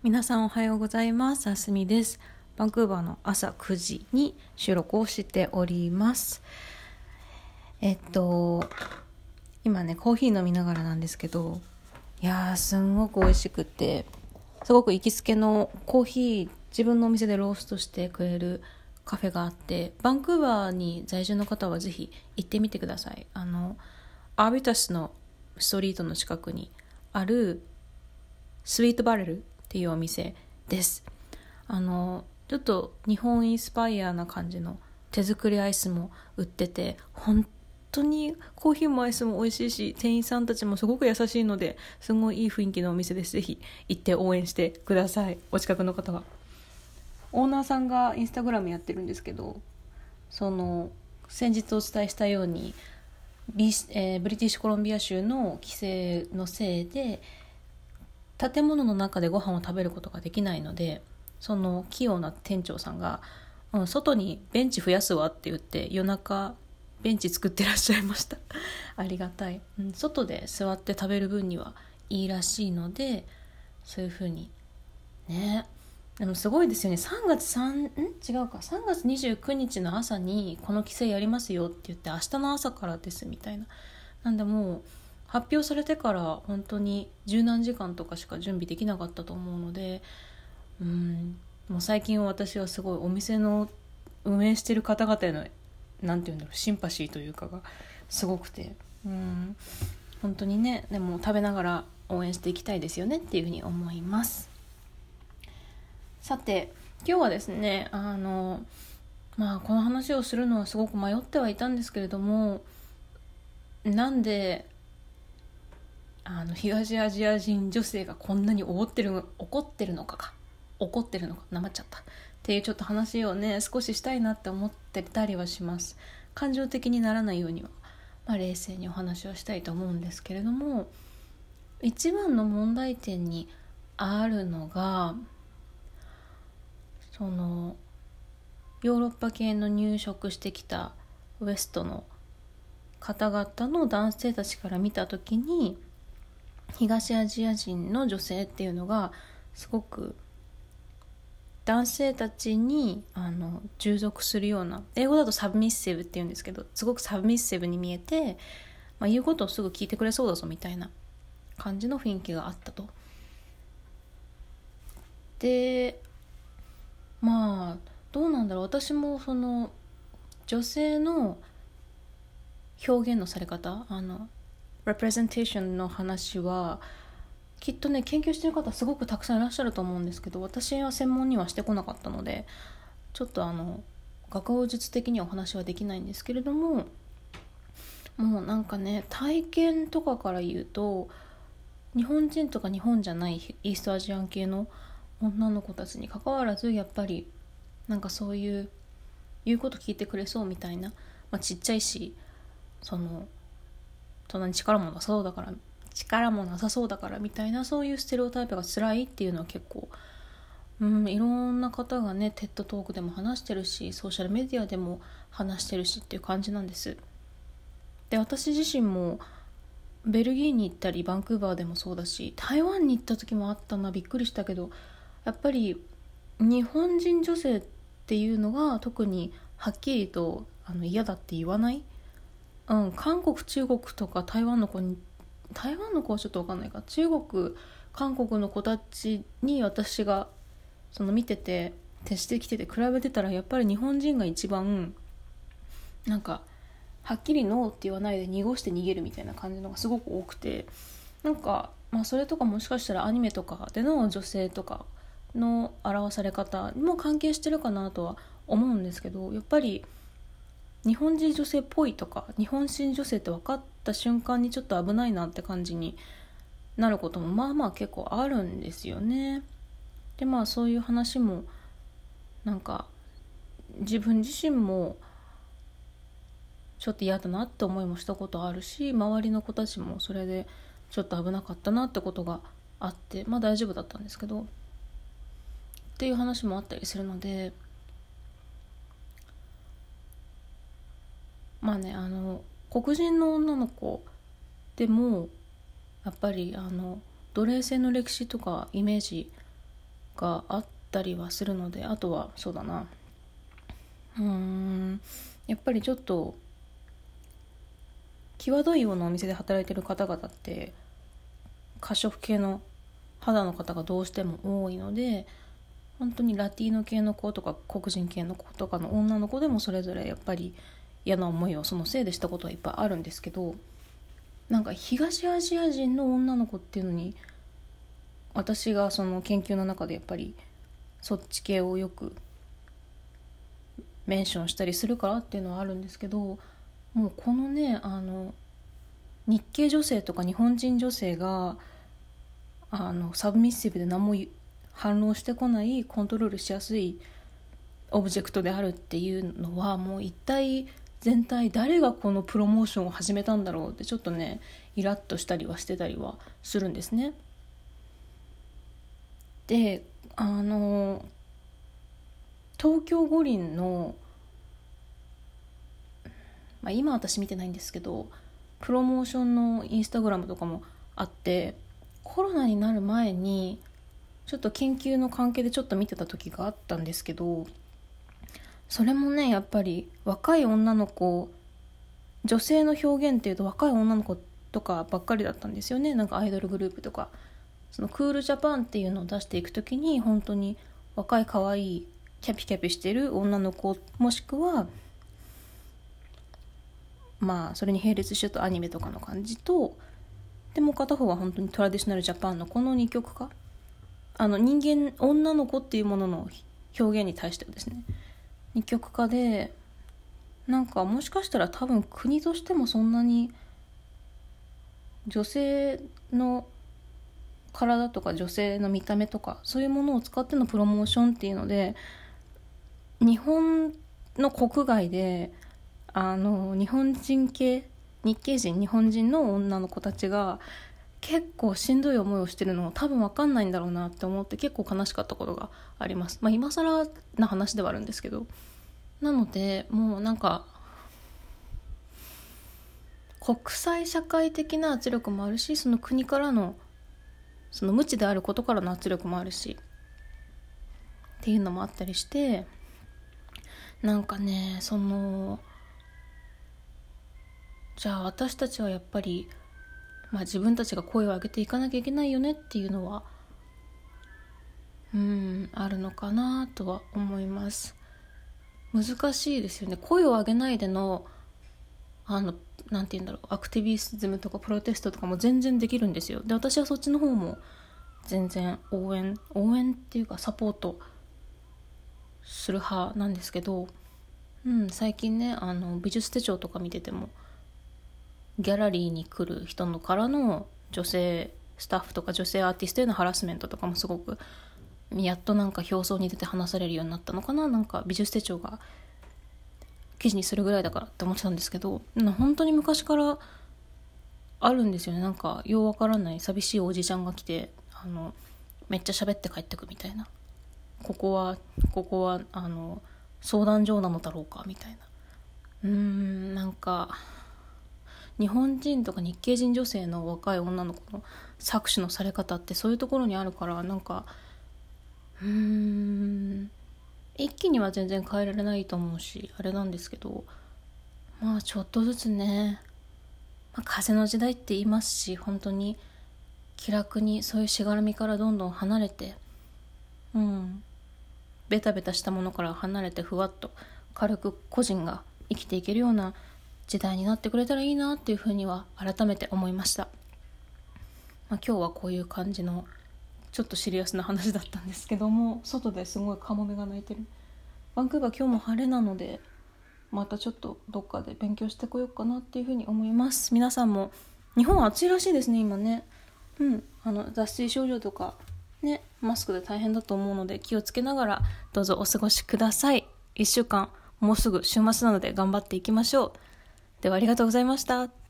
皆さんおはようございます。あすみです。バンクーバーの朝9時に収録をしております。えっと今ねコーヒー飲みながらなんですけどいやーすんごく美味しくてすごく行きつけのコーヒー自分のお店でローストしてくれるカフェがあってバンクーバーに在住の方はぜひ行ってみてください。あのアービタスのストリートの近くにあるスイートバレルっていうお店です。あのちょっと日本インスパイアな感じの手作りアイスも売ってて本当にコーヒーもアイスも美味しいし店員さんたちもすごく優しいのですごいいい雰囲気のお店です。ぜひ行って応援してください。お近くの方は。オーナーさんがインスタグラムやってるんですけどその先日お伝えしたようにビ、えー、ブリティッシュコロンビア州の規制のせいで建物の中でご飯を食べることができないのでその器用な店長さんが、うん、外にベンチ増やすわって言って夜中ベンチ作ってらっしゃいました。ありがたい、うん、外で座って食べる分にはいいらしいのでそういう風にね。でもすごいですよね。3月3ん？違うか。3月29日の朝にこの規制やりますよって言って明日の朝からですみたいな。なんでもう発表されてから本当に十何時間とかしか準備できなかったと思うのでうんもう最近私はすごいお店の運営してる方々への何て言うんだろうシンパシーというかがすごくてうん本当にねでも食べながら応援していきたいですよねっていうふうに思います。さて今日はですねあのまあこの話をするのはすごく迷ってはいたんですけれどもなんであの東アジア人女性がこんなに怒ってる怒ってるのかか。怒ってるのか。なまっちゃった。っていうちょっと話をね少ししたいなって思ってたりはします。感情的にならないようには、まあ、冷静にお話をしたいと思うんですけれども一番の問題点にあるのがそのヨーロッパ系の入植してきたウエストの方々の男性たちから見た時に東アジア人の女性っていうのがすごく男性たちにあの従属するような英語だとサブミッセブっていうんですけどすごくサブミッセブに見えて、まあ、言うことをすぐ聞いてくれそうだぞみたいな感じの雰囲気があったと。でまあどうなんだろう私もその女性の表現のされ方あの representation の話はきっとね研究してる方すごくたくさんいらっしゃると思うんですけど私は専門にはしてこなかったのでちょっとあの学術的にはお話はできないんですけれどももうなんかね体験とかから言うと日本人とか日本じゃないイーストアジアン系の女の子たちにかかわらずやっぱりなんかそういう言うこと聞いてくれそうみたいな、まあ、ちっちゃいしそのそんなに力もなさそうだから力もなさそうだからみたいなそういうステレオタイプが辛いっていうのは結構うんいろんな方がねテッドトークでも話してるしソーシャルメディアでも話してるしっていう感じなんです。で私自身もベルギーに行ったりバンクーバーでもそうだし台湾に行った時もあったなびっくりしたけどやっぱり日本人女性っていうのが特にはっきりとあの嫌だって言わないうん、韓国中国とか台湾の子に台湾の子はちょっと分かんないか。中国韓国の子たちに私がその見てて徹してきてて比べてたらやっぱり日本人が一番なんかはっきりノーって言わないで濁して逃げるみたいな感じのがすごく多くて。なんかまあそれとかもしかしたらアニメとかでの女性とかの表され方も関係してるかなとは思うんですけどやっぱり日本人女性っぽいとか日本人女性って分かった瞬間にちょっと危ないなって感じになることもまあまあ結構あるんですよね。でまあそういう話もなんか自分自身もちょっと嫌だなって思いもしたことあるし周りの子たちもそれでちょっと危なかったなってことがあってまあ大丈夫だったんですけどっていう話もあったりするのでまあねあの黒人の女の子でもやっぱりあの奴隷制の歴史とかイメージがあったりはするのであとはそうだな。うーんやっぱりちょっと際どいようなお店で働いてる方々って褐色系の肌の方がどうしても多いので本当にラティーノ系の子とか黒人系の子とかの女の子でもそれぞれやっぱり嫌な思いをそのせいでしたことはいっぱいあるんですけどなんか東アジア人の女の子っていうのに私がその研究の中でやっぱりそっち系をよくメンションしたりするからっていうのはあるんですけどもうこのねあの日系女性とか日本人女性があのサブミッシブで何も反論してこないコントロールしやすいオブジェクトであるっていうのはもう一体全体誰がこのプロモーションを始めたんだろうってちょっとねイラッとしたりはしてたりはするんですね。であの東京五輪の、まあ、今私見てないんですけどプロモーションのインスタグラムとかもあってコロナになる前にちょっと研究の関係でちょっと見てた時があったんですけどそれもねやっぱり若い女の子女性の表現っていうと若い女の子とかばっかりだったんですよね。なんかアイドルグループとか。そのクールジャパンっていうのを出していく時に本当に若い可愛いキャピキャピしてる女の子もしくはまあそれに並列してとアニメとかの感じとでも片方は本当にトラディショナルジャパンのこの2曲か。あの人間女の子っていうものの表現に対してはですね。二極化でなんかもしかしたら多分国としてもそんなに女性の体とか女性の見た目とかそういうものを使ってのプロモーションっていうので日本の国外であの日本人系日系人日本人の女の子たちが結構しんどい思いをしてるの多分分かんないんだろうなって思って結構悲しかったことがあります。まあ今更な話ではあるんですけど。なのでもうなんか国際社会的な圧力もあるしその国からのその無知であることからの圧力もあるしっていうのもあったりしてなんかねそのじゃあ私たちはやっぱりまあ、自分たちが声を上げていかなきゃいけないよねっていうのはうんあるのかなとは思います。難しいですよね。声を上げないでのあのなんて言うんだろうアクティビズムとかプロテストとかも全然できるんですよ。で私はそっちの方も全然応援応援っていうかサポートする派なんですけど、うん、最近ねあの美術手帳とか見ててもギャラリーに来る人のからの女性スタッフとか女性アーティストへのハラスメントとかもすごくやっとなんか表層に出て話されるようになったのかななんか美術手帳が記事にするぐらいだからって思ってたんですけど本当に昔からあるんですよね。なんかようわからない寂しいおじちゃんが来てあのめっちゃ喋って帰ってくみたいな。ここはここはあの相談所なのだろうかみたいな。うーんなんか日本人とか日系人女性の若い女の子の搾取のされ方ってそういうところにあるからなんかうーん一気には全然変えられないと思うしあれなんですけどまあちょっとずつね、まあ、風の時代って言いますし本当に気楽にそういうしがらみからどんどん離れてうんベタベタしたものから離れてふわっと軽く個人が生きていけるような時代になってくれたらいいなっていうふうには改めて思いました、まあ、今日はこういう感じのちょっとシリアスな話だったんですけども外ですごいカモメが鳴いてる。バンクーバー今日も晴れなのでまたちょっとどっかで勉強してこようかなっていうふうに思います。皆さんも日本は暑いらしいですね今ね。うん。あの脱水症状とかねマスクで大変だと思うので気をつけながらどうぞお過ごしください。1週間もうすぐ週末なので頑張っていきましょう。ではありがとうございました。